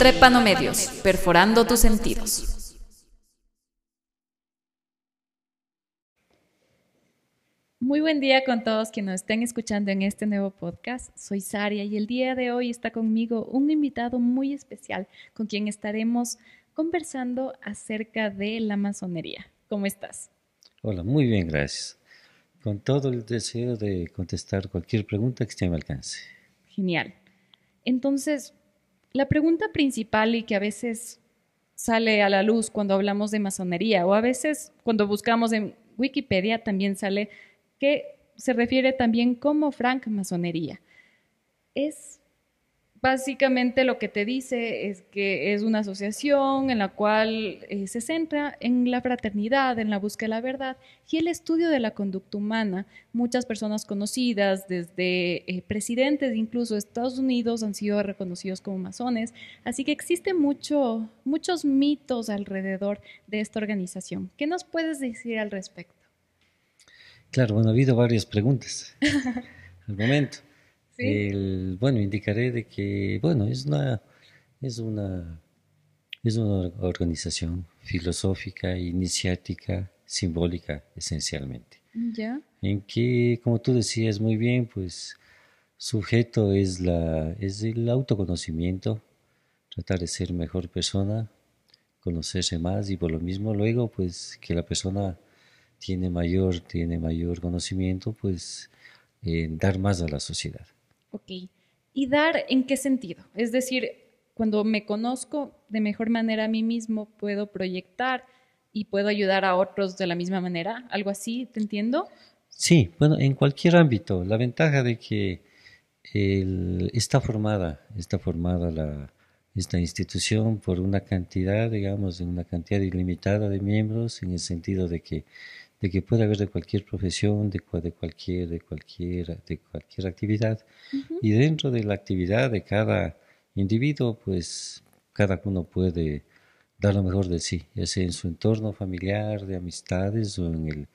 Trepanomedios, perforando tus sentidos. Muy buen día con todos quienes nos estén escuchando en este nuevo podcast. Soy Saria y el día de hoy está conmigo un invitado muy especial con quien estaremos conversando acerca de la masonería. ¿Cómo estás? Hola, muy bien, gracias. Con todo el deseo de contestar cualquier pregunta que esté a mi alcance. Genial. Entonces, la pregunta principal y que a veces sale a la luz cuando hablamos de masonería o a veces cuando buscamos en Wikipedia también sale que se refiere también como frank masonería. Es Básicamente lo que te dice es que es una asociación en la cual eh, se centra en la fraternidad, en la búsqueda de la verdad y el estudio de la conducta humana. Muchas personas conocidas, desde eh, presidentes incluso de Estados Unidos, han sido reconocidos como masones. Así que existen mucho, muchos mitos alrededor de esta organización. ¿Qué nos puedes decir al respecto? Claro, bueno, ha habido varias preguntas al momento bueno, indicaré de que, bueno, es una, es una, es una organización filosófica, iniciática, simbólica, esencialmente. Ya. En que, como tú decías muy bien, pues sujeto es, la, es el autoconocimiento, tratar de ser mejor persona, conocerse más y por lo mismo luego, pues que la persona tiene mayor, tiene mayor conocimiento, pues dar más a la sociedad. Ok. ¿Y dar en qué sentido? Es decir, cuando me conozco de mejor manera a mí mismo, puedo proyectar y puedo ayudar a otros de la misma manera. ¿Algo así? ¿Te entiendo? Sí, bueno, en cualquier ámbito. La ventaja de que está formada, está formada la, esta institución por una cantidad, digamos, una cantidad ilimitada de miembros, en el sentido de que de que puede haber de cualquier profesión, de, de cualquier, de cualquier, de cualquier actividad. Y dentro de la actividad de cada individuo, pues cada uno puede dar lo mejor de sí, ya sea en su entorno familiar, de amistades o en, el,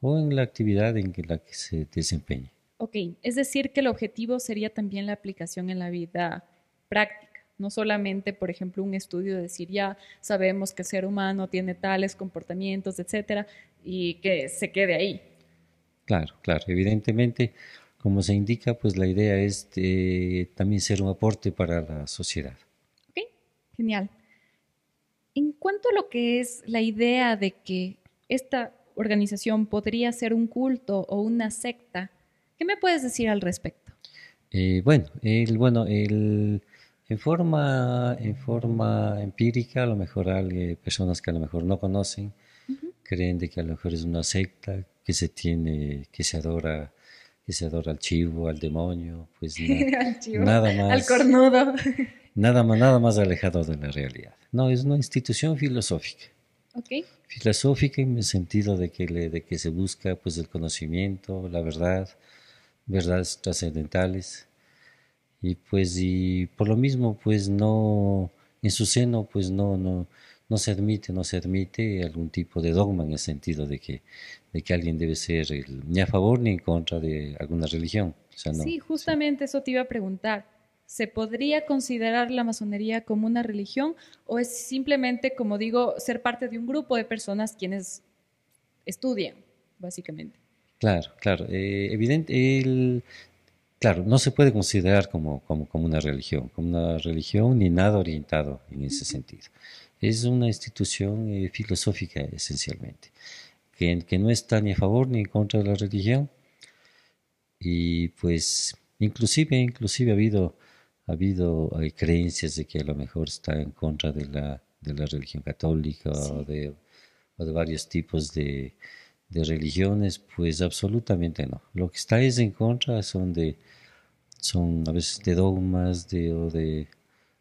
o en la actividad en la que se desempeñe. Ok, es decir que el objetivo sería también la aplicación en la vida práctica no solamente, por ejemplo, un estudio de decir ya sabemos que el ser humano tiene tales comportamientos, etcétera, y que se quede ahí. Claro, claro, evidentemente, como se indica, pues la idea es también ser un aporte para la sociedad. Ok, genial. En cuanto a lo que es la idea de que esta organización podría ser un culto o una secta, ¿qué me puedes decir al respecto? Eh, bueno, el, bueno, el, en forma, en forma empírica, a lo mejor hay personas que a lo mejor no conocen, creen de que a lo mejor es una secta que se tiene, que se adora, que se adora al chivo, al demonio, pues nada más. Al cornudo. Nada más, nada más alejado de la realidad. No, es una institución filosófica. Okay. Filosófica en el sentido de que, le, de que se busca pues el conocimiento, la verdad, verdades trascendentales y pues y por lo mismo pues no en su seno pues no no no se admite no se admite algún tipo de dogma en el sentido de que de que alguien debe ser ni a favor ni en contra de alguna religión sí justamente eso te iba a preguntar ¿Se podría considerar la masonería como una religión o es simplemente, como digo, ser parte de un grupo de personas quienes estudian, básicamente? Claro, claro. Eh, evidente, el, Claro, no se puede considerar como, como, como, una religión, como una religión ni nada orientado en ese sentido. Es una institución eh, filosófica esencialmente, que, que, no está ni a favor ni en contra de la religión. Y pues inclusive, inclusive ha habido, ha habido hay creencias de que a lo mejor está en contra de la, de la religión católica o, de, o de varios tipos de, de religiones, pues absolutamente no. Lo que está es en contra son de son a veces de dogmas de, o, de,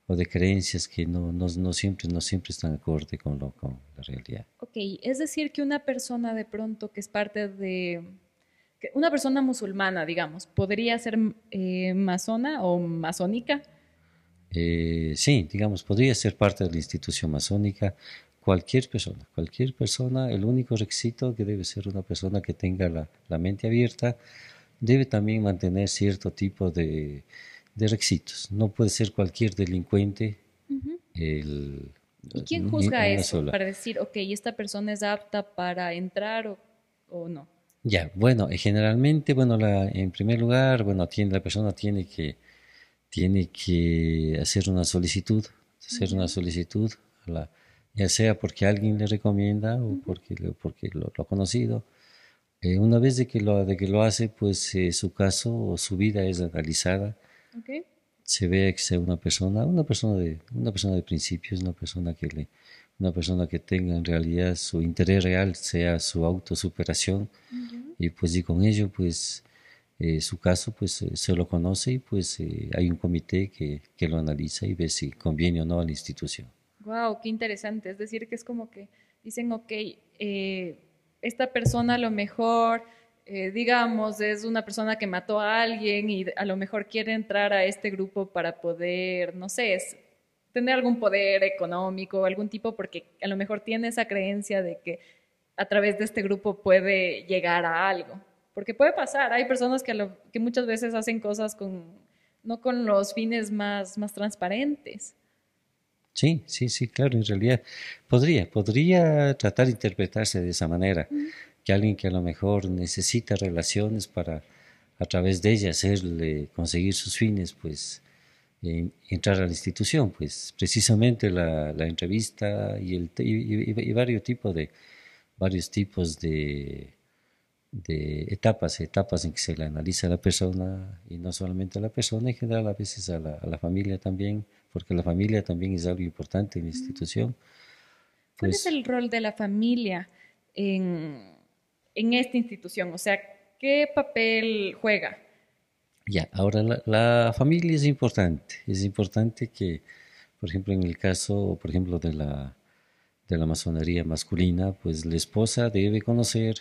o de creencias que no, no, no, siempre, no siempre están acorde con, lo, con la realidad. Ok, es decir que una persona de pronto que es parte de, una persona musulmana, digamos, ¿podría ser eh, masona o masónica? Eh, sí, digamos, podría ser parte de la institución masónica cualquier persona, cualquier persona, el único requisito que debe ser una persona que tenga la, la mente abierta debe también mantener cierto tipo de, requisitos. No puede ser cualquier delincuente el, ¿Y quién juzga eso para decir, ok, esta persona es apta para entrar o, o no? Ya, bueno, eh, generalmente, bueno, la, en primer lugar, bueno, tiene, la persona tiene que, tiene que hacer una solicitud, hacer una solicitud, la, ya sea porque alguien le recomienda o porque, porque lo, ha conocido. Eh, una vez de que lo, de que lo hace, pues eh, su caso o su vida es analizada. Se ve que sea una persona, una persona de, una persona de principios, una persona que le, una persona que tenga en realidad su interés real sea su autosuperación y pues y con ello pues eh, su caso pues se lo conoce y pues hay un comité que, que, lo analiza y ve si conviene o no a la institución. Wow, qué interesante. Es decir, que es como que dicen, ok, eh, esta persona a lo mejor, eh, digamos, es una persona que mató a alguien y a lo mejor quiere entrar a este grupo para poder, no sé, tener algún poder económico o algún tipo, porque a lo mejor tiene esa creencia de que a través de este grupo puede llegar a algo. Porque puede pasar, hay personas que, que muchas veces hacen cosas con, no con los fines más, más transparentes. Sí, sí, sí, claro, en realidad. Podría, podría tratar de interpretarse de esa manera, que alguien que a lo mejor necesita relaciones para a través de ellas hacerle conseguir sus fines, pues entrar a la institución, pues precisamente la, la entrevista y, el, y, varios tipos de varios tipos de, de etapas, etapas en que se le analiza a la persona y no solamente a la persona, en general a veces a la, a la familia también, porque la familia también es algo importante en la institución. ¿Cuál es pues el rol de la familia en, en, esta institución? O sea, ¿qué papel juega? Ya, ahora la, la, familia es importante. Es importante que, por ejemplo, en el caso, por ejemplo, de la, de la masonería masculina, pues la esposa debe conocer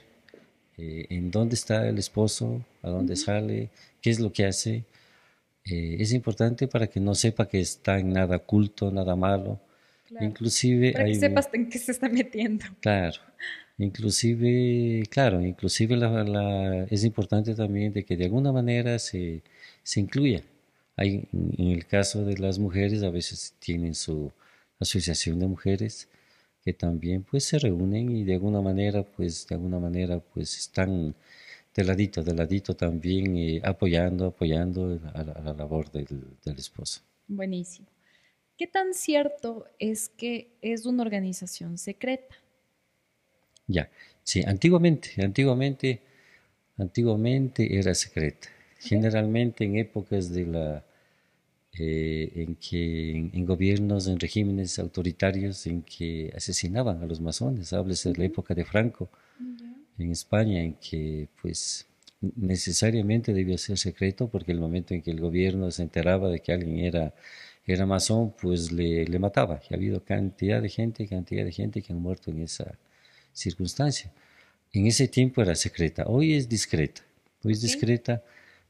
eh, en dónde está el esposo, a dónde sale, qué es lo que hace, eh, es importante para que no sepa que está en nada oculto, nada malo. Inclusive para que sepas en qué se está metiendo. Claro. Inclusive, claro, inclusive la, es importante también de que de alguna manera se, se incluya. Hay, en el caso de las mujeres, a veces tienen su asociación de mujeres que también pues se reúnen y de alguna manera, pues de alguna manera, pues están de ladito, de ladito también, eh, apoyando, apoyando a la, labor del, del, esposo. Buenísimo. ¿Qué tan cierto es que es una organización secreta? Ya, sí, antiguamente, antiguamente, antiguamente era secreta. Generalmente en épocas de la, eh, en que en, gobiernos, en regímenes autoritarios, en que asesinaban a los masones, hables de la época de Franco en España en que pues necesariamente debía ser secreto porque el momento en que el gobierno se enteraba de que alguien era, era masón, pues le, le mataba. Y ha habido cantidad de gente, cantidad de gente que han muerto en esa circunstancia. En ese tiempo era secreta, hoy es discreta, hoy es discreta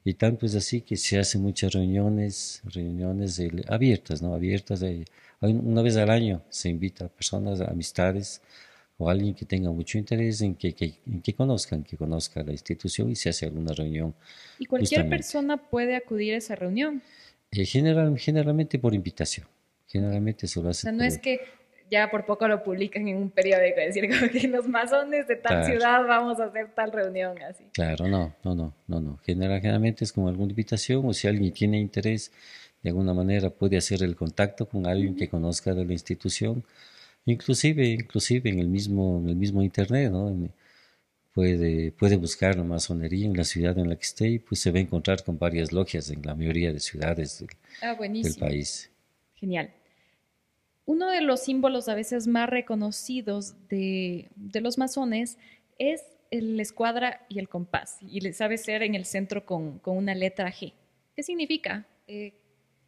y tanto es así que se hacen muchas reuniones, reuniones abiertas, ¿no? Abiertas, una vez al año se invita a personas, amistades, o alguien que tenga mucho interés en que, que conozcan, que conozca la institución y se hace alguna reunión. ¿Y cualquier persona puede acudir a esa reunión? Eh, general, generalmente por invitación. Generalmente eso lo hace. O sea, no es que ya por poco lo publican en un periódico, decir, como que los masones de tal ciudad vamos a hacer tal reunión, así. Claro, no, no, no, no, no. generalmente es como alguna invitación o si alguien tiene interés, de alguna manera puede hacer el contacto con alguien que conozca de la institución Inclusive, inclusive en el mismo, en el mismo internet, ¿no? Puede, puede buscar la masonería en la ciudad en la que esté y pues se va a encontrar con varias logias en la mayoría de ciudades del, ah, del país. Genial. Uno de los símbolos a veces más reconocidos de, de los masones es la escuadra y el compás. Y le sabe ser en el centro con, con una letra G. ¿Qué significa? Eh,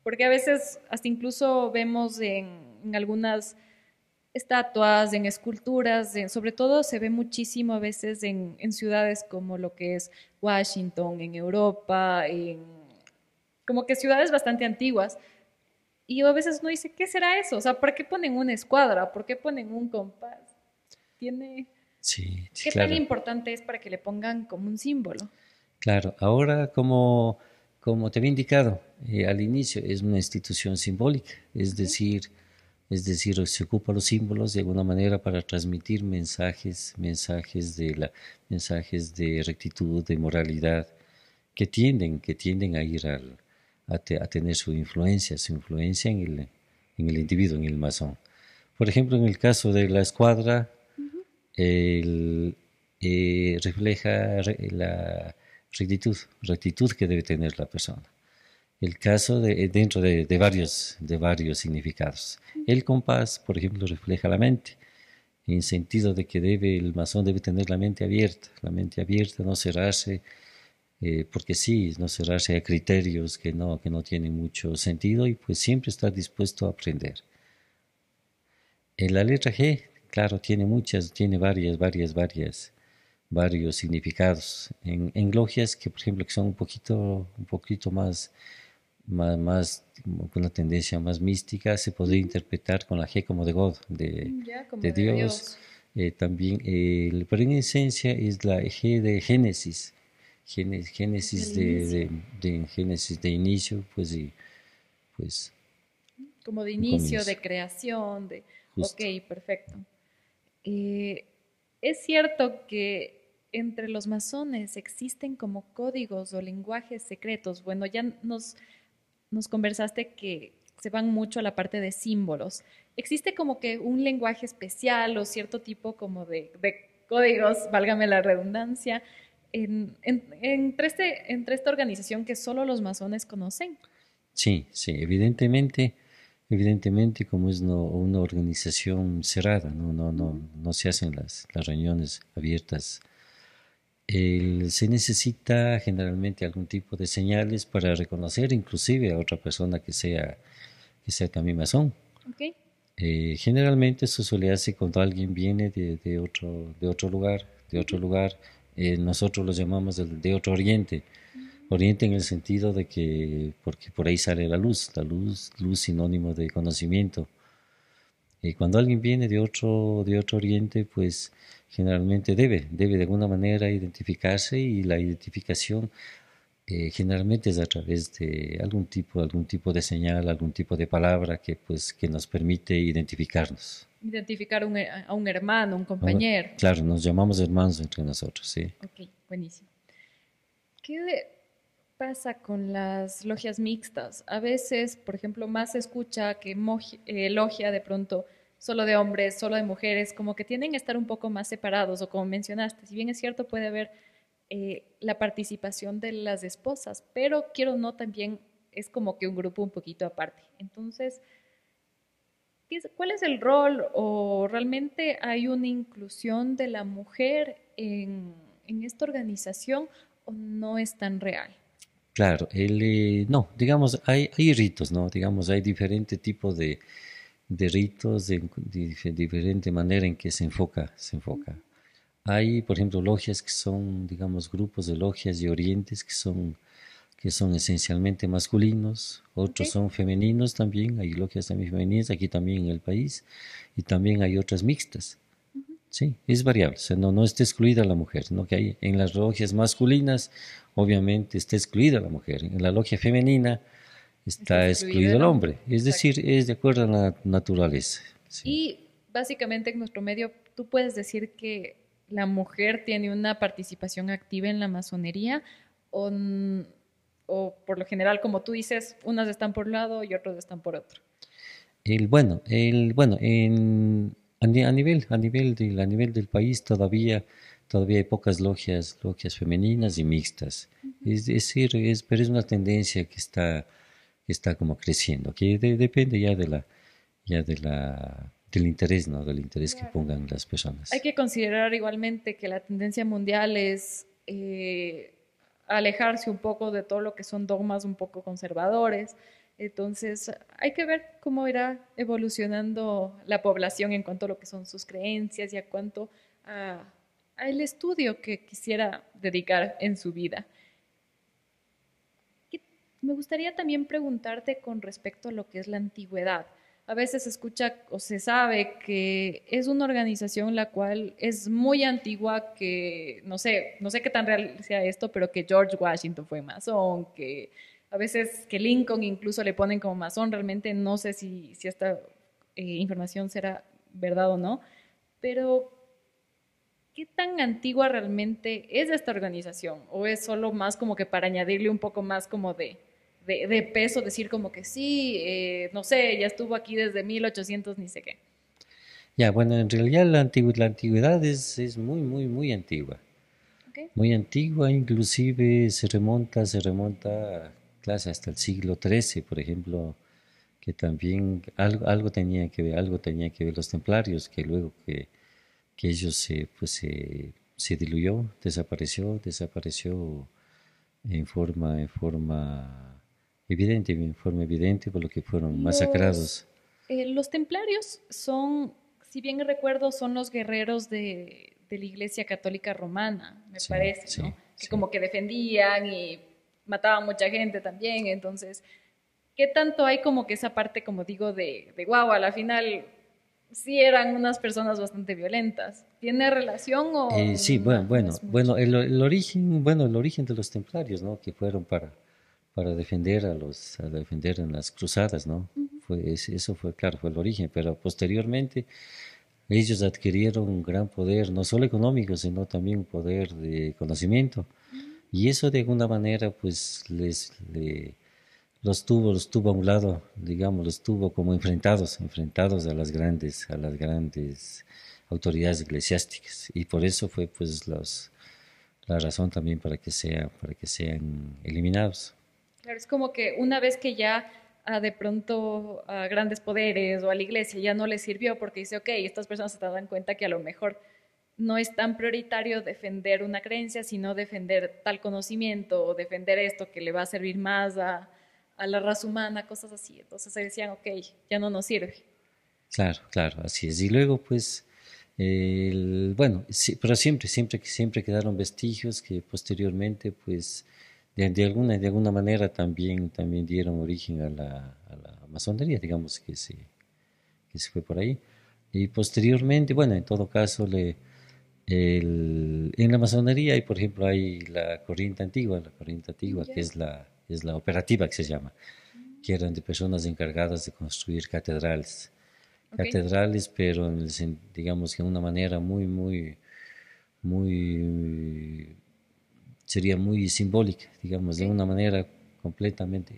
porque a veces hasta incluso vemos en, en algunas estatuas, en esculturas, sobre todo se ve muchísimo a veces en, ciudades como lo que es Washington, en Europa, en como que ciudades bastante antiguas. Y a veces uno dice, ¿qué será eso? O sea, ¿por qué ponen una escuadra? ¿Por qué ponen un compás? Tiene... Sí, ¿Qué tan importante es para que le pongan como un símbolo? Claro, ahora como, como te había indicado eh, al inicio, es una institución simbólica, es decir, es decir, se ocupa los símbolos de alguna manera para transmitir mensajes, mensajes de la, mensajes de rectitud, de moralidad, que tienden, que tienden a ir al, a, tener su influencia, su influencia en el, en el individuo, en el masón. Por ejemplo, en el caso de la escuadra, el, eh, refleja la rectitud, rectitud que debe tener la persona. El caso de, dentro de, varios, de varios significados. El compás, por ejemplo, refleja la mente, en sentido de que debe, el masón debe tener la mente abierta, la mente abierta, no cerrarse, eh, porque sí, no cerrarse a criterios que no, que no tienen mucho sentido y pues siempre estar dispuesto a aprender. En la letra G, claro, tiene muchas, tiene varias, varias, varias, varios significados. En, en logias que, por ejemplo, que son un poquito, un poquito más, más, más, con una tendencia más mística, se podría interpretar con la G como de God, de, mm, de, Dios. Eh, también, eh, pero en esencia es la G de Génesis, Génesis de, de, Génesis de inicio, pues y pues como de inicio, de creación, de ok, perfecto. Eh, es cierto que entre los masones existen como códigos o lenguajes secretos. Bueno, ya nos, nos conversaste que se van mucho a la parte de símbolos. ¿Existe como que un lenguaje especial o cierto tipo como de, códigos, válgame la redundancia, entre, este, entre esta organización que solo los masones conocen? Sí, sí, evidentemente, evidentemente como es una organización cerrada, no, no, no, no se hacen las reuniones abiertas se necesita generalmente algún tipo de señales para reconocer inclusive a otra persona que sea, que sea también masón. Eh, generalmente eso suele hacer cuando alguien viene de, de, otro, de otro lugar, de otro lugar, eh, nosotros lo llamamos de, de otro oriente. Oriente en el sentido de que, porque por ahí sale la luz, la luz, luz sinónimo de conocimiento. Y cuando alguien viene de otro, de otro oriente, pues generalmente debe, debe de alguna manera identificarse y la identificación eh, generalmente es a través de algún tipo, algún tipo de señal, algún tipo de palabra que, pues, que nos permite identificarnos. Identificar a un hermano, un compañero. Claro, nos llamamos hermanos entre nosotros, sí. Ok, buenísimo. ¿Qué pasa con las logias mixtas? A veces, por ejemplo, más se escucha que eh, logia de pronto solo de hombres, solo de mujeres, como que tienden a estar un poco más separados, o como mencionaste, si bien es cierto puede haber eh, la participación de las esposas, pero quiero no también es como que un grupo un poquito aparte. Entonces, ¿cuál es el rol o realmente hay una inclusión de la mujer en, esta organización o no es tan real? Claro, el, eh, no, digamos, hay, hay ritos, ¿no? Digamos, hay diferentes tipos de, de ritos de, diferente manera en que se enfoca, se enfoca. Hay, por ejemplo, logias que son, digamos, grupos de logias y orientes que son, que son esencialmente masculinos, otros son femeninos también, hay logias también femeninas aquí también en el país, y también hay otras mixtas. Sí, es variable, o sea, no, no está excluida la mujer, ¿no? que hay en las logias masculinas, obviamente está excluida la mujer, en la logia femenina, está excluido el hombre. Es decir, es de acuerdo a la naturaleza. Y básicamente en nuestro medio, tú puedes decir que la mujer tiene una participación activa en la masonería o, o por lo general, como tú dices, unas están por un lado y otras están por otro. El, bueno, el, bueno en, a, nivel, a, nivel del, a nivel del país todavía, todavía hay pocas logias, logias femeninas y mixtas. Es decir, es, pero es una tendencia que está está como creciendo, que depende ya de la, ya de la, del interés, ¿no? Del interés que pongan las personas. Hay que considerar igualmente que la tendencia mundial es eh, alejarse un poco de todo lo que son dogmas un poco conservadores. Entonces, hay que ver cómo irá evolucionando la población en cuanto a lo que son sus creencias y a cuanto a, al estudio que quisiera dedicar en su vida. Me gustaría también preguntarte con respecto a lo que es la antigüedad. A veces se escucha o se sabe que es una organización la cual es muy antigua, que no sé, no sé qué tan real sea esto, pero que George Washington fue masón, que a veces que Lincoln incluso le ponen como masón, realmente no sé si, si esta eh, información será verdad o no, pero ¿qué tan antigua realmente es esta organización? ¿O es solo más como que para añadirle un poco más como de, de, peso, decir como que sí, eh, no sé, ya estuvo aquí desde 1800, ni sé qué? Ya, bueno, en realidad la, antigüedad, la antigüedad es, es, muy, muy, muy antigua. Muy antigua, inclusive se remonta, se remonta clase hasta el siglo XIII, por ejemplo, que también algo, algo tenía que ver, algo tenía que ver los templarios, que luego que, que ellos se, pues se, se diluyó, desapareció, desapareció en forma, en forma evidente, en forma evidente, por lo que fueron masacrados. Eh, los templarios son, si bien recuerdo, son los guerreros de, de la Iglesia Católica Romana, me parece, ¿no? que como que defendían y mataban mucha gente también, entonces, ¿qué tanto hay como que esa parte, como digo, de, de wow, a la final sí eran unas personas bastante violentas. ¿Tiene relación o...? Eh, sí, bueno, bueno, bueno el, el, origen, bueno, el origen de los templarios, ¿no? Que fueron para, para defender a los, a defender en las cruzadas, ¿no? fue, eso fue, claro, fue el origen, pero posteriormente ellos adquirieron un gran poder, no solo económico, sino también un poder de conocimiento. Y eso de alguna manera, pues, les, los tuvo, los tuvo a un lado, digamos, los tuvo como enfrentados, enfrentados a las grandes, a las grandes autoridades eclesiásticas. Y por eso fue, pues, los, la razón también para que, sea, para que sean eliminados. Claro, es como que una vez que ya a de pronto a grandes poderes o a la iglesia ya no les sirvió porque dice, ok, estas personas se dan cuenta que a lo mejor no es tan prioritario defender una creencia, sino defender tal conocimiento o defender esto que le va a servir más a, la raza humana, cosas así. Entonces se decían, ok, ya no nos sirve. Claro, claro, así es. Y luego, pues, el, bueno, pero siempre, siempre, siempre quedaron vestigios que posteriormente, pues, de, alguna, de alguna manera también, también dieron origen a la, a la masonería, digamos que se, que se fue por ahí. Y posteriormente, bueno, en todo caso, le, el, en la masonería hay, por ejemplo, hay la corriente antigua, la corriente antigua, que es la, es la operativa que se llama, que eran de personas encargadas de construir catedrales. Catedrales, pero en el, digamos que de una manera muy, muy, muy sería muy simbólica, digamos, de una manera completamente,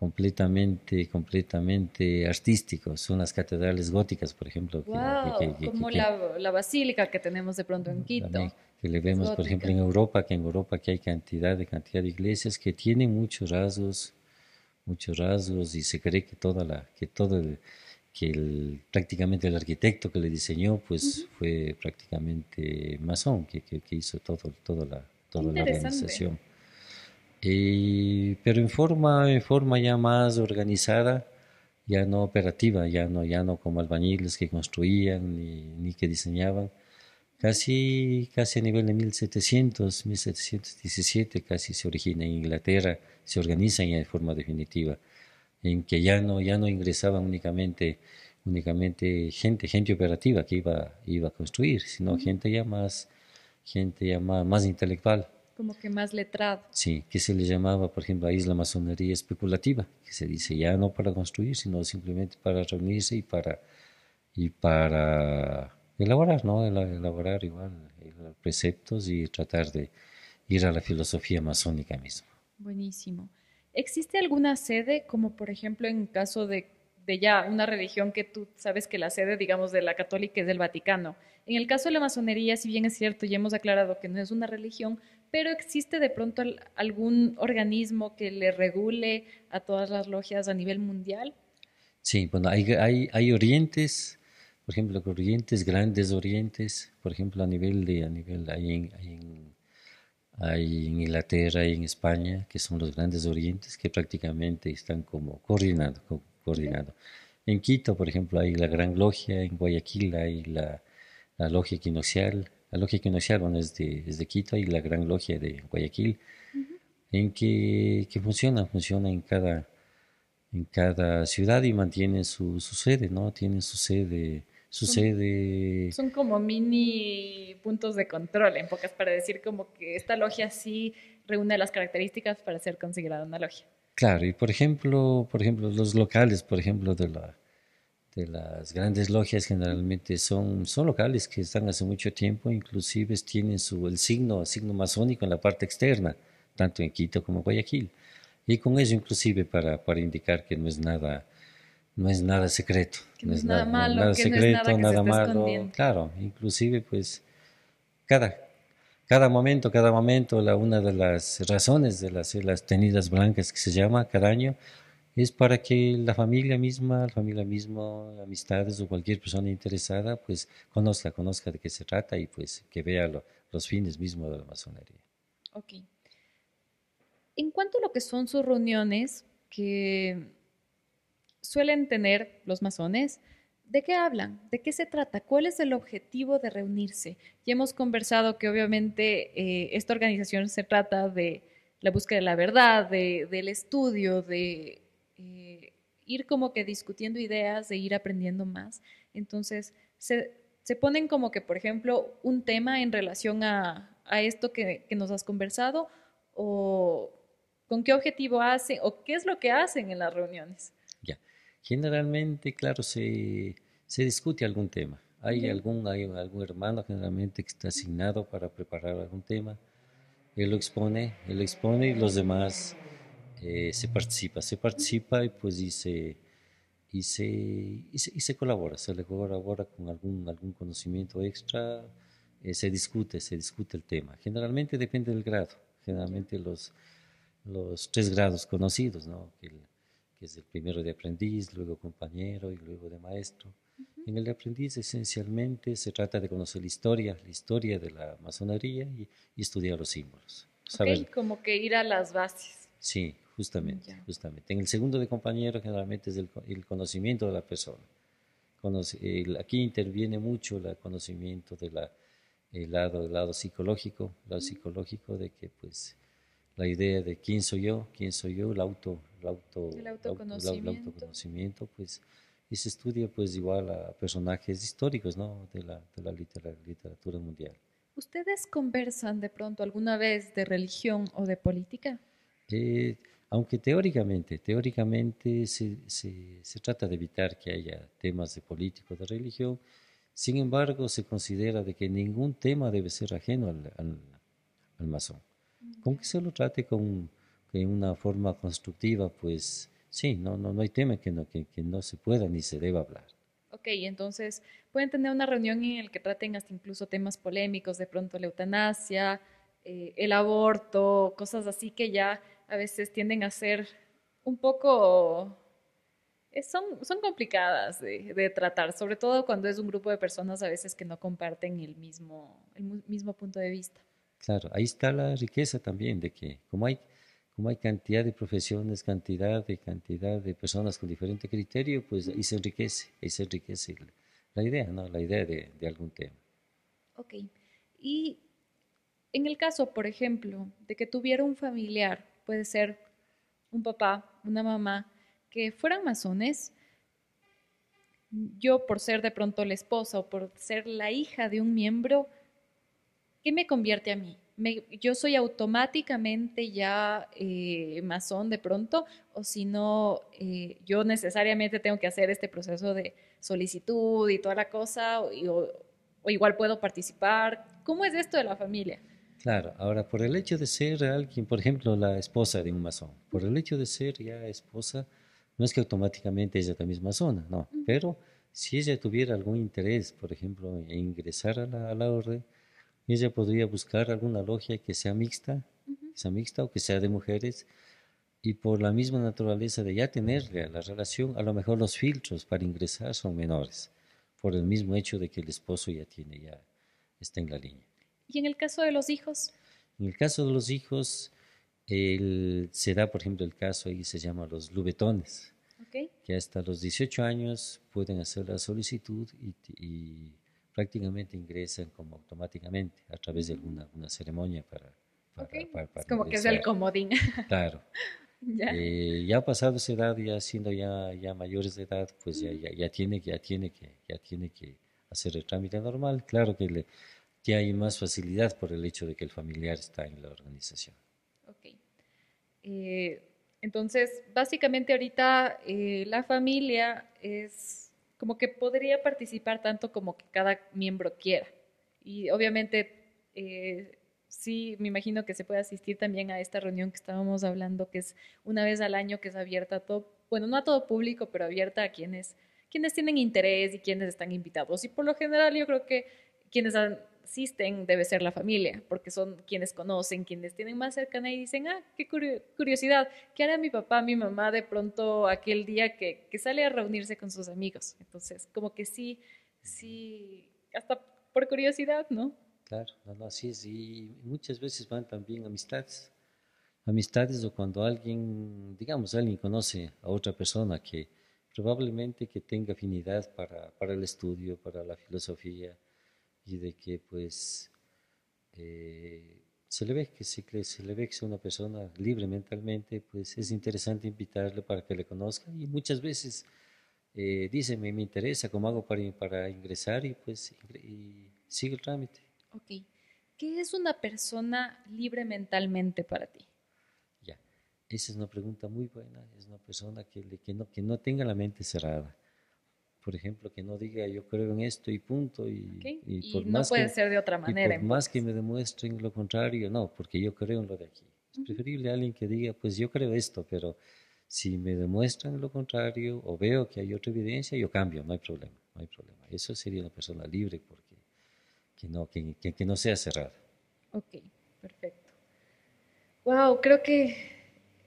completamente, completamente artístico. Son las catedrales góticas, por ejemplo. como la, basílica que tenemos de pronto en Quito. que le vemos, por ejemplo, en Europa, que en Europa que hay cantidad de cantidad de iglesias que tienen muchos rasgos, muchos rasgos, y se cree que toda la, que todo el, que el, prácticamente el arquitecto que le diseñó, pues fue prácticamente masón, que, que, que hizo todo, toda la, toda la organización. pero en forma, en forma ya más organizada, ya no operativa, ya no, ya no como albañiles que construían ni, ni que diseñaban. Casi, casi a nivel de 1700, 1717, casi se origina en Inglaterra, se organizan ya de forma definitiva, en que ya no, ya no ingresaban únicamente, únicamente gente, gente operativa que iba, iba a construir, sino gente ya más, gente ya más, intelectual. Como que más letrado. Sí, que se le llamaba, por ejemplo, ahí es la masonería especulativa, que se dice ya no para construir, sino simplemente para reunirse y para, y para elaborar, ¿no? Elaborar igual preceptos y tratar de ir a la filosofía masónica misma. Buenísimo. ¿Existe alguna sede, como por ejemplo en caso de de ya una religión que tú sabes que la sede, digamos, de la católica es del Vaticano. En el caso de la masonería, si bien es cierto, ya hemos aclarado que no es una religión, pero existe de pronto algún organismo que le regule a todas las logias a nivel mundial. Sí, bueno, hay, hay, hay orientes, por ejemplo, orientes, grandes orientes, por ejemplo, a nivel de, a nivel, hay en, hay en, en Inglaterra y en España, que son los grandes orientes, que prácticamente están como coordinados, coordinado. En Quito, por ejemplo, hay la Gran Logia, en Guayaquil hay la, la Logia Equinocial, la Logia Equinocial bueno, es, de, es de Quito, y la Gran Logia de Guayaquil, en que, que, funciona, funciona en cada, en cada ciudad y mantiene su, su sede, ¿no? Tiene su sede, su son, sede... Son como mini puntos de control, en pocas para decir como que esta logia sí reúne las características para ser considerada una logia. Claro, y por ejemplo, por ejemplo, los locales, por ejemplo, de la, de las grandes logias generalmente son, son locales que están hace mucho tiempo, inclusive tienen su, el signo, el signo masónico en la parte externa, tanto en Quito como en Guayaquil. Y con eso inclusive para, para indicar que no es nada, no es nada secreto. Que no, es nada, malo, nada que secreto, no es nada, malo. Claro, inclusive pues cada, cada momento, cada momento, la, una de las razones de las, las tenidas blancas que se llama cada año es para que la familia misma, la familia misma, amistades o cualquier persona interesada, pues conozca, conozca de qué se trata y pues que vea lo- los fines mismos de la masonería. Ok. En cuanto a lo que son sus reuniones que suelen tener los masones, ¿de qué hablan? ¿De qué se trata? ¿Cuál es el objetivo de reunirse? Ya hemos conversado que obviamente eh, esta organización se trata de la búsqueda de la verdad, de- del estudio, de eh, ir como que discutiendo ideas, de ir aprendiendo más. Entonces, se, se ponen como que, por ejemplo, un tema en relación a, a esto que, que nos has conversado o con qué objetivo hacen o qué es lo que hacen en las reuniones. Generalmente, claro, se, se discute algún tema. Hay, algún, hay algún hermano generalmente que está asignado para preparar algún tema. Él lo expone, él lo expone y los demás eh, se participa. Se participa y pues y se, y se, y se, y se colabora. Se le colabora con algún, algún conocimiento extra. eh, se discute, se discute el tema. Generalmente depende del grado. Generalmente los, los tres grados conocidos, ¿no? Que, el- que es el primero de aprendiz, luego compañero y luego de maestro. En el de aprendiz esencialmente se trata de conocer la historia, la historia de la masonería y, y estudiar los símbolos. Saber- Ok, Como que ir a las bases. Sí, justamente, Ya. justamente. En el segundo de compañero generalmente es el, el conocimiento de la persona. Conoce- el- aquí interviene mucho el conocimiento de la, el lado, el lado psicológico, el lado psicológico de que pues la idea de quién soy yo, quién soy yo, el auto, el auto, El el auto- el autoconocimiento. autoconocimiento, pues y se estudia pues igual a personajes históricos, ¿no? De la, de la litera- literatura mundial. ¿Ustedes conversan de pronto alguna vez de religión o de política? Eh, aunque teóricamente, teóricamente se, se- se trata de evitar que haya temas de político, de religión, sin embargo se considera de que ningún tema debe ser ajeno al, al, al masón. Con que se lo trate con, de una forma constructiva, pues sí, no, no, no hay tema que no, que, que no se pueda ni se deba hablar. Ok, entonces pueden tener una reunión en la que traten hasta incluso temas polémicos, de pronto la eutanasia, eh, el aborto, cosas así que ya a veces tienden a ser un poco... eh, son, son complicadas de, de tratar, sobre todo cuando es un grupo de personas a veces que no comparten el mismo, el mismo punto de vista. Claro, ahí está la riqueza también de que como hay, como hay cantidad de profesiones, cantidad de cantidad de personas con diferente criterio, pues ahí se enriquece, ahí se enriquece la idea, ¿no? La idea de, de algún tema. Ok. Y en el caso, por ejemplo, de que tuviera un familiar, puede ser un papá, una mamá, que fueran masones, yo por ser de pronto la esposa o por ser la hija de un miembro, ¿qué me convierte a mí? Me- ¿Yo soy automáticamente ya eh, masón de pronto? ¿O si no, eh, yo necesariamente tengo que hacer este proceso de solicitud y toda la cosa? O, y- o- o igual puedo participar. ¿Cómo es esto de la familia? Claro, ahora por el hecho de ser alguien, por ejemplo, la esposa de un masón, por el hecho de ser ya esposa, no es que automáticamente ella también es masona, no, pero si ella tuviera algún interés, por ejemplo, en ingresar a la, a la orden, ella podría buscar alguna logia que sea mixta, que sea mixta o que sea de mujeres, y por la misma naturaleza de ya tener la la relación, a lo mejor los filtros para ingresar son menores, por el mismo hecho de que el esposo ya tiene, ya está en la línea. Y en el caso de los hijos, En el caso de los hijos, el- se da, por ejemplo, el caso ahí se llama los lubetones, que hasta los 18 años pueden hacer la solicitud y, y prácticamente ingresan como automáticamente a través de alguna, alguna ceremonia para, para, Ok. para- para es como que es el ingresar. comodín. Claro. ya. Eh, ya pasado esa edad, ya siendo ya, ya mayores de edad, pues ya, ya, ya tiene, ya, tiene que, ya tiene que hacer el trámite normal. Claro que, le, que hay más facilidad por el hecho de que el familiar está en la organización. Ok. Eh, entonces, básicamente ahorita eh, la familia es como que podría participar tanto como que cada miembro quiera. Y obviamente, eh, sí, me imagino que se puede asistir también a esta reunión que estábamos hablando, que es una vez al año, que es abierta a todo, bueno, no a todo público, pero abierta a quienes, quienes tienen interés y quienes están invitados. Y por lo general yo creo que quienes asisten debe ser la familia, porque son quienes conocen, quienes tienen más cercanía y dicen, ah, qué curiosidad, ¿qué hará mi papá, mi mamá de pronto aquel día que, que sale a reunirse con sus amigos? Entonces, como que sí, sí, hasta por curiosidad, ¿no? Claro, no, no, así es. Y muchas veces van también amistades. Amistades o cuando alguien, digamos, alguien conoce a otra persona que probablemente que tenga afinidad para, para el estudio, para la filosofía, y de que pues eh, se le ve que se, se le ve que es una persona libre mentalmente, pues es interesante invitarle para que le conozca y muchas veces eh, dice, me, me, interesa, ¿cómo hago para, para ingresar? Y pues y sigue el trámite. Ok. ¿Qué es una persona libre mentalmente para ti? Ya, esa es una pregunta muy buena. Es una persona que, que, no, que no tenga la mente cerrada por ejemplo, que no diga yo creo en esto y punto. Y, y, no puede ser de otra manera. por más que me demuestren lo contrario, no, porque yo creo en lo de aquí. Es preferible alguien que diga, pues yo creo esto, pero si me demuestran lo contrario o veo que hay otra evidencia, yo cambio, no hay problema, no hay problema. Eso sería una persona libre porque que no, que, que, no sea cerrada. Ok, perfecto. Wow, creo que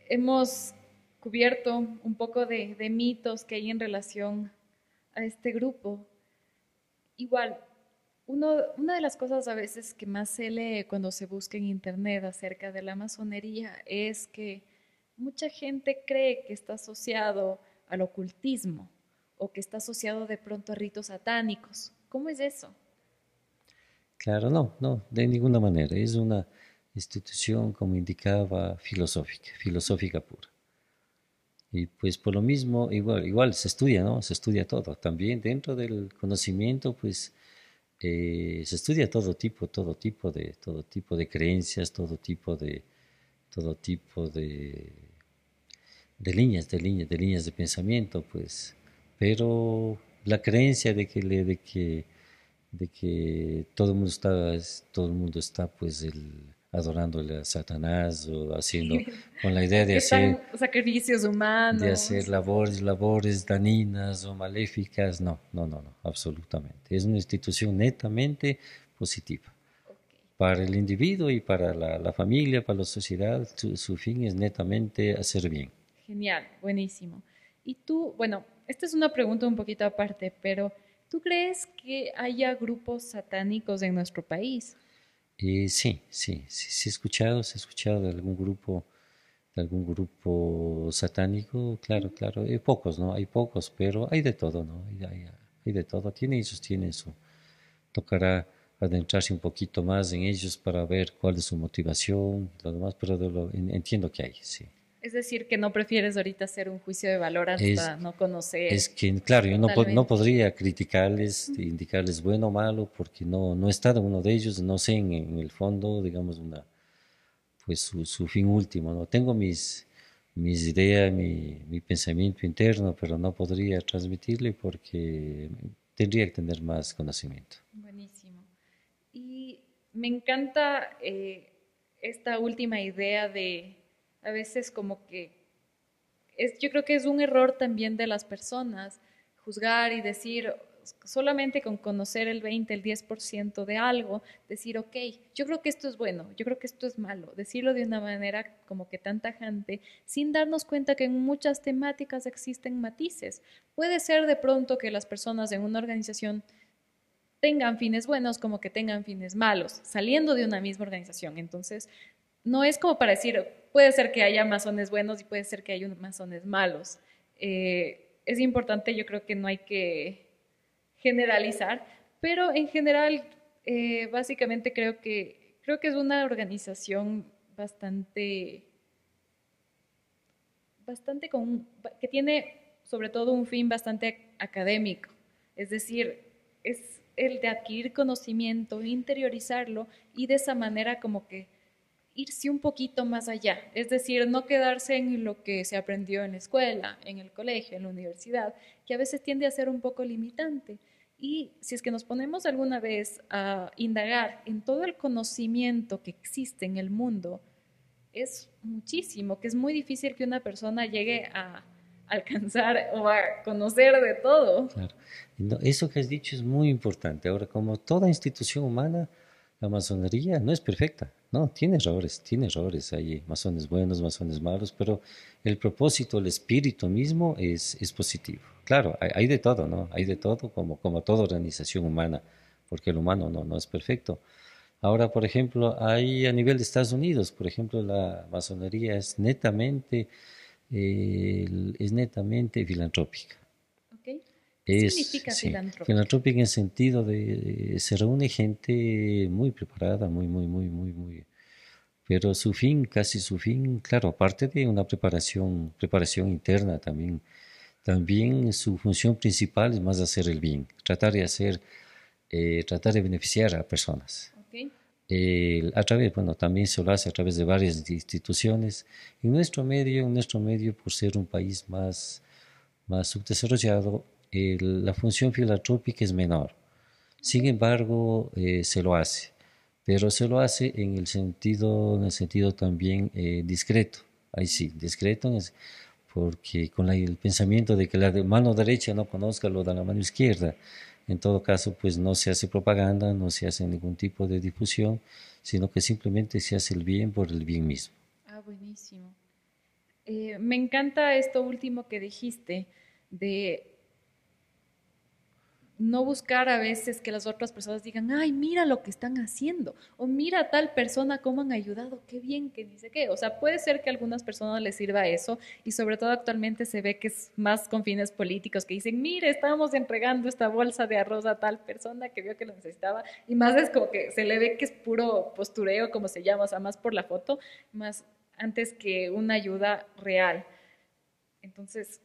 hemos cubierto un poco de, de mitos que hay en relación a este grupo. Igual, uno, una de las cosas a veces que más se lee cuando se busca en internet acerca de la masonería es que mucha gente cree que está asociado al ocultismo o que está asociado de pronto a ritos satánicos. ¿Cómo es eso? Claro, no, no, de ninguna manera. Es una institución, como indicaba, filosófica, filosófica pura. Y pues por lo mismo, igual, igual se estudia, ¿no? Se estudia todo. También dentro del conocimiento, pues eh, se estudia todo tipo, todo tipo de, todo tipo de creencias, todo tipo de, todo tipo de, de líneas, de líneas, de líneas de pensamiento, pues. Pero la creencia de que, de que, de que todo el mundo está, todo el mundo está, pues el adorándole a Satanás o haciendo con la idea de hacer sacrificios humanos, de hacer labores, labores dañinas o maléficas. No, no, no, no, absolutamente. Es una institución netamente positiva. Para el individuo y para la, familia, para la sociedad, su, fin es netamente hacer bien. Genial, buenísimo. Y tú, bueno, esta es una pregunta un poquito aparte, pero ¿tú crees que haya grupos satánicos en nuestro país? Sí, sí, sí, sí he escuchado, se ha escuchado de algún grupo, de algún grupo satánico, claro, claro, hay pocos, ¿no? Hay pocos, pero hay de todo, ¿no? Hay, de todo, tiene ellos, tiene su, tocará adentrarse un poquito más en ellos para ver cuál es su motivación lo demás, pero lo, entiendo que hay, sí. Es decir, que no prefieres ahorita hacer un juicio de valor hasta no conocer. Es que, claro, yo no, no podría criticarles, indicarles bueno o malo, porque no, no he estado uno de ellos, no sé en, el fondo, digamos, una, pues su, su, fin último. ¿no? Tengo mis, mis ideas, mi, mi, pensamiento interno, pero no podría transmitirle porque tendría que tener más conocimiento. Buenísimo. Y me encanta eh, esta última idea de a veces como que es, yo creo que es un error también de las personas juzgar y decir solamente con conocer el 20, el 10% de algo, decir, ok, yo creo que esto es bueno, yo creo que esto es malo, decirlo de una manera como que tan tajante, sin darnos cuenta que en muchas temáticas existen matices. Puede ser de pronto que las personas en una organización tengan fines buenos como que tengan fines malos, saliendo de una misma organización. Entonces, no es como para decir, puede ser que haya masones buenos y puede ser que haya masones malos. Eh, es importante, yo creo que no hay que generalizar, pero en general, eh, básicamente creo que, creo que es una organización bastante, bastante con, que tiene sobre todo un fin bastante académico, es decir, es el de adquirir conocimiento, interiorizarlo y de esa manera como que irse un poquito más allá, es decir, no quedarse en lo que se aprendió en la escuela, en el colegio, en la universidad, que a veces tiende a ser un poco limitante. Y si es que nos ponemos alguna vez a indagar en todo el conocimiento que existe en el mundo, es muchísimo, que es muy difícil que una persona llegue a alcanzar o a conocer de todo. Claro. Eso que has dicho es muy importante. Ahora, como toda institución humana, la masonería no es perfecta, no, tiene errores, tiene errores, hay masones buenos, masones malos, pero el propósito, el espíritu mismo es, es positivo. Claro, hay, de todo, ¿no? Hay de todo, como, como toda organización humana, porque el humano no, no es perfecto. Ahora, por ejemplo, hay a nivel de Estados Unidos, por ejemplo, la masonería es netamente, es netamente filantrópica. ¿Qué significa filantrópica? Filantrópica en el sentido de se reúne gente muy preparada, muy, muy, muy, muy, muy. Pero su fin, casi su fin, claro, aparte de una preparación, preparación interna también, también su función principal es más hacer el bien, tratar de hacer, eh, tratar de beneficiar a personas. a través, bueno, también se lo hace a través de varias instituciones. En nuestro medio, en nuestro medio, por ser un país más, más subdesarrollado, la función filantrópica es menor. Sin embargo, eh, se lo hace, pero se lo hace en el sentido, en el sentido también eh, discreto. Ahí sí, discreto, porque con el pensamiento de que la mano derecha no conozca lo de la mano izquierda, en todo caso, pues no se hace propaganda, no se hace ningún tipo de difusión, sino que simplemente se hace el bien por el bien mismo. Ah, buenísimo. Eh, me encanta esto último que dijiste de no buscar a veces que las otras personas digan, ay, mira lo que están haciendo, o mira a tal persona cómo han ayudado, qué bien, que dice qué. O sea, puede ser que algunas personas les sirva eso, y sobre todo actualmente se ve que es más con fines políticos, que dicen, mire, estamos entregando esta bolsa de arroz a tal persona que vio que lo necesitaba, y más es como que se le ve que es puro postureo, como se llama, o sea, más por la foto, más antes que una ayuda real. Entonces,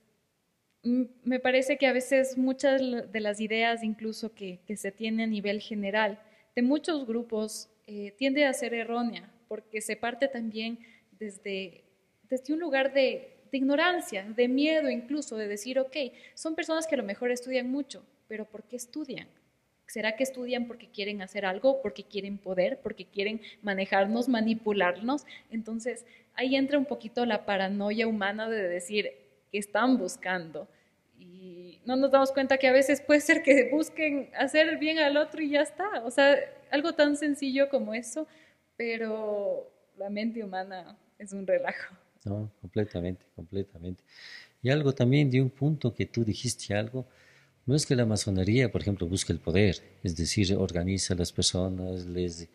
me parece que a veces muchas de las ideas incluso que, se tiene a nivel general de muchos grupos eh, tiende a ser errónea, porque se parte también desde, desde un lugar de, de, ignorancia, de miedo incluso, de decir, ok, son personas que a lo mejor estudian mucho, pero ¿por qué estudian? ¿Será que estudian porque quieren hacer algo, porque quieren poder, porque quieren manejarnos, manipularnos? Entonces, ahí entra un poquito la paranoia humana de decir, están buscando y no nos damos cuenta que a veces puede ser que busquen hacer bien al otro y ya está. O sea, algo tan sencillo como eso, pero la mente humana es un relajo. No, completamente, completamente. Y algo también de un punto que tú dijiste algo, no es que la masonería, por ejemplo, busque el poder, es decir, organiza a las personas, les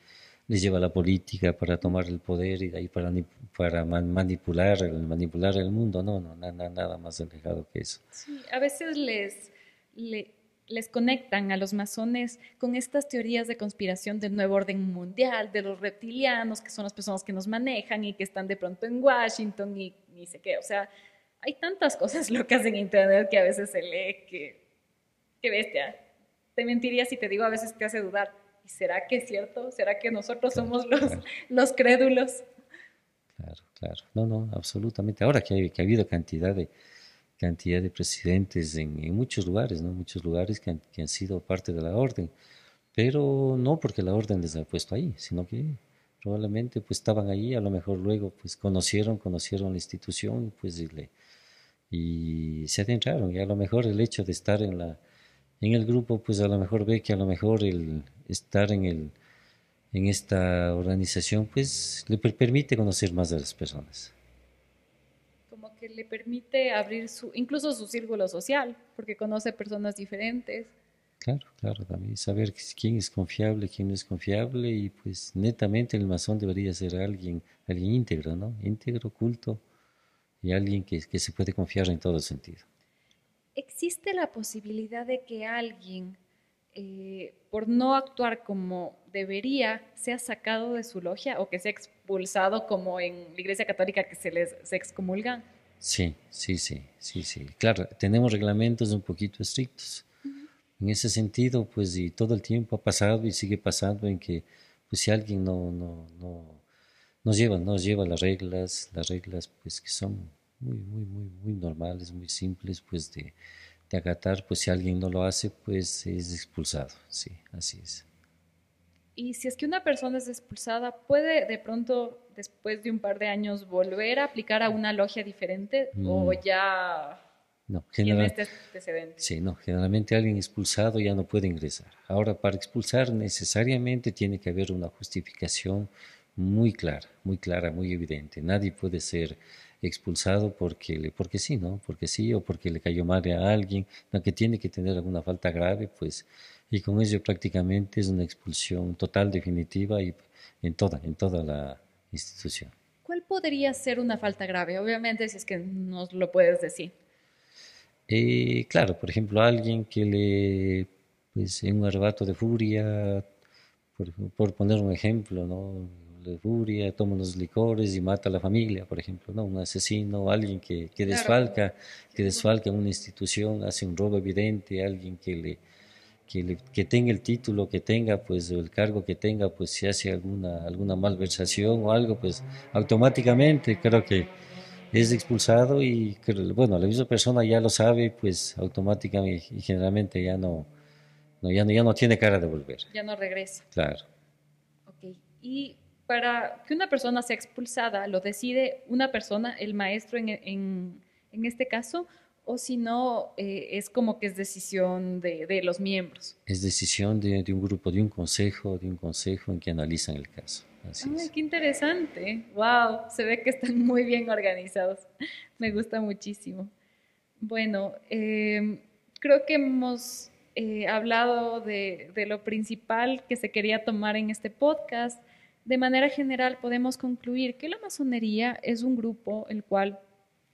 les lleva a la política para tomar el poder y de ahí para, para manipular, manipular el mundo. No, no, nada, nada más alejado que eso. Sí, a veces les, les conectan a los masones con estas teorías de conspiración del nuevo orden mundial, de los reptilianos, que son las personas que nos manejan y que están de pronto en Washington y ni sé qué. O sea, hay tantas cosas locas en Internet que a veces se lee que, que bestia. Te mentiría si te digo, a veces te hace dudar será que es cierto? ¿Será que nosotros somos los, los crédulos? Claro, claro. No, no, absolutamente. Ahora que, ha habido cantidad de cantidad de presidentes en, muchos lugares, ¿no? Muchos lugares que han, que han, sido parte de la orden, pero no porque la orden les ha puesto ahí, sino que probablemente pues estaban ahí, a lo mejor luego pues conocieron, conocieron la institución pues y, le, y se adentraron y a lo mejor el hecho de estar en la en el grupo, pues a lo mejor ve que a lo mejor el estar en, el, en esta organización, pues le permite conocer más de las personas. Como que le permite abrir su, incluso su círculo social, porque conoce personas diferentes. Claro, claro, también saber quién es confiable, quién no es confiable y pues netamente el masón debería ser alguien, alguien íntegro, ¿no? Íntegro, culto y alguien que, que se puede confiar en todo sentido. ¿Existe la posibilidad de que alguien, eh, por no actuar como debería, sea sacado de su logia o que sea expulsado como en la Iglesia Católica que se les se excomulgan? Sí, sí, sí, sí, sí. Claro, tenemos reglamentos un poquito estrictos. En ese sentido, pues, y todo el tiempo ha pasado y sigue pasando en que, pues, si alguien no, no, no, nos lleva, nos lleva las reglas, las reglas pues que son muy, muy, muy, muy normales, muy simples, pues de, de acatar, pues si alguien no lo hace, pues es expulsado, sí, así es. Y si es que una persona es expulsada, ¿puede de pronto, después de un par de años, volver a aplicar a una logia diferente? ¿O Mm. ya No, tiene general, este antecedente? sí, no, generalmente alguien expulsado ya no puede ingresar. Ahora, para expulsar necesariamente tiene que haber una justificación muy clara, muy clara, muy evidente. Nadie puede ser expulsado porque, le, porque sí, ¿no? Porque sí o porque le cayó mal a alguien, no, que tiene que tener alguna falta grave, pues, y con ello prácticamente es una expulsión total, definitiva y en toda, en toda la institución. ¿Cuál podría ser una falta grave? Obviamente, si es que nos lo puedes decir. Eh, claro, por ejemplo, alguien que le, pues en un arrebato de furia, por, por poner un ejemplo, ¿no? De furia, toma unos licores y mata a la familia, por ejemplo, ¿no? Un asesino, alguien que, que desfalca, que desfalca una institución, hace un robo evidente, alguien que le, que, le- que tenga el título que tenga, pues, o el cargo que tenga, pues, si hace alguna, alguna malversación o algo, pues, automáticamente creo que es expulsado y, bueno, la misma persona ya lo sabe, pues, automáticamente y generalmente ya no, no, ya no, ya no tiene cara de volver, Ya no regresa. claro. Ok. Y para que una persona sea expulsada, ¿lo decide una persona, el maestro en, en- en este caso? O si no, eh, es como que es decisión de, de los miembros. Es decisión de, de un grupo, de un consejo, de un consejo en que analizan el caso. Así Ay, es. qué interesante. Wow, se ve que están muy bien organizados. Me gusta muchísimo. Bueno, eh, creo que hemos eh, hablado de, de lo principal que se quería tomar en este podcast. De manera general, podemos concluir que la masonería es un grupo el cual,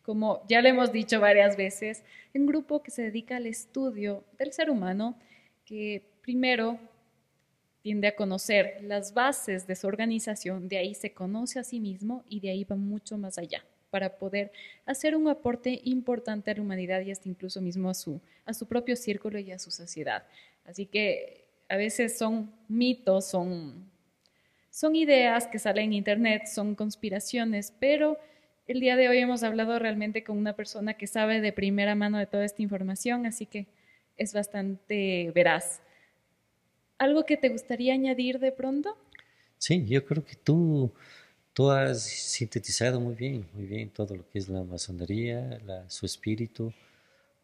como ya lo hemos dicho varias veces, un grupo que se dedica al estudio del ser humano, que primero tiende a conocer las bases de su organización, de ahí se conoce a sí mismo y de ahí va mucho más allá para poder hacer un aporte importante a la humanidad y hasta incluso mismo a su, a su propio círculo y a su sociedad. Así que a veces son mitos, son, son ideas que salen en internet, son conspiraciones, pero el día de hoy hemos hablado realmente con una persona que sabe de primera mano de toda esta información, así que es bastante veraz. ¿Algo que te gustaría añadir de pronto? Sí, yo creo que tú, tú has sintetizado muy bien, muy bien todo lo que es la masonería, la- su espíritu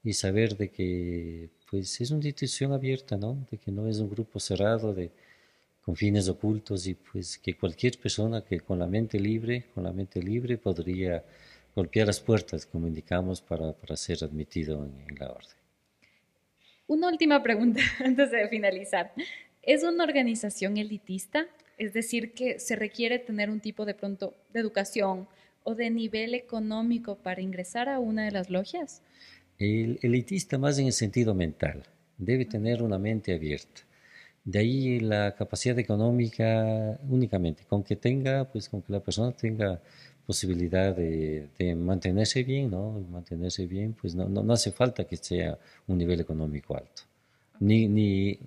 y saber de que pues es una institución abierta, ¿no? De que no es un grupo cerrado de con fines ocultos y pues que cualquier persona que con la mente libre, con la mente libre podría golpear las puertas, como indicamos, para, para ser admitido en, en la orden. Una última pregunta antes de finalizar. ¿Es una organización elitista? Es decir, que se requiere tener un tipo de pronto de educación o de nivel económico para ingresar a una de las logias. El elitista más en el sentido mental, debe tener una mente abierta. De ahí la capacidad económica únicamente, con que tenga, pues con que la persona tenga posibilidad de, de mantenerse bien, ¿no? Mantenerse bien, pues no, no, no hace falta que sea un nivel económico alto. Ni, ni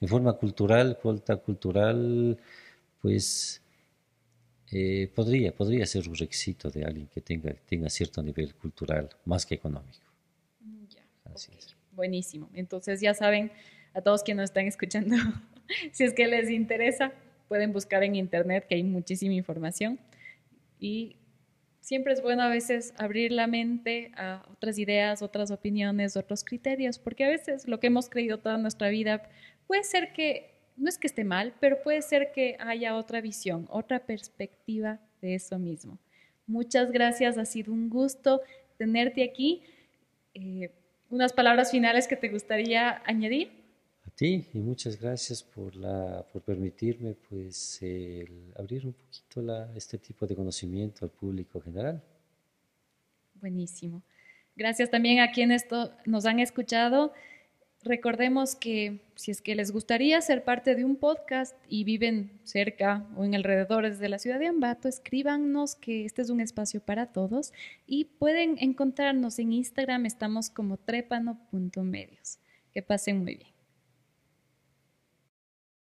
en forma cultural, falta cultural, pues eh, podría, podría ser un requisito de alguien que tenga, tenga cierto nivel cultural más que económico. Mm, Ya, Así es. Buenísimo. Entonces ya saben, a todos quienes nos están escuchando, si es que les interesa, pueden buscar en internet que hay muchísima información. Y siempre es bueno a veces abrir la mente a otras ideas, otras opiniones, otros criterios, porque a veces lo que hemos creído toda nuestra vida puede ser que, no es que esté mal, pero puede ser que haya otra visión, otra perspectiva de eso mismo. Muchas gracias, ha sido un gusto tenerte aquí. Eh, unas palabras finales que te gustaría añadir. Ti y muchas gracias por, la, por permitirme pues el abrir un poquito la, este tipo de conocimiento al público general. Buenísimo. Gracias también a quienes nos han escuchado. Recordemos que si es que les gustaría ser parte de un podcast y viven cerca o en alrededores de la ciudad de Ambato, escríbanos que este es un espacio para todos y pueden encontrarnos en Instagram, estamos como trépano.medios. Que pasen muy bien.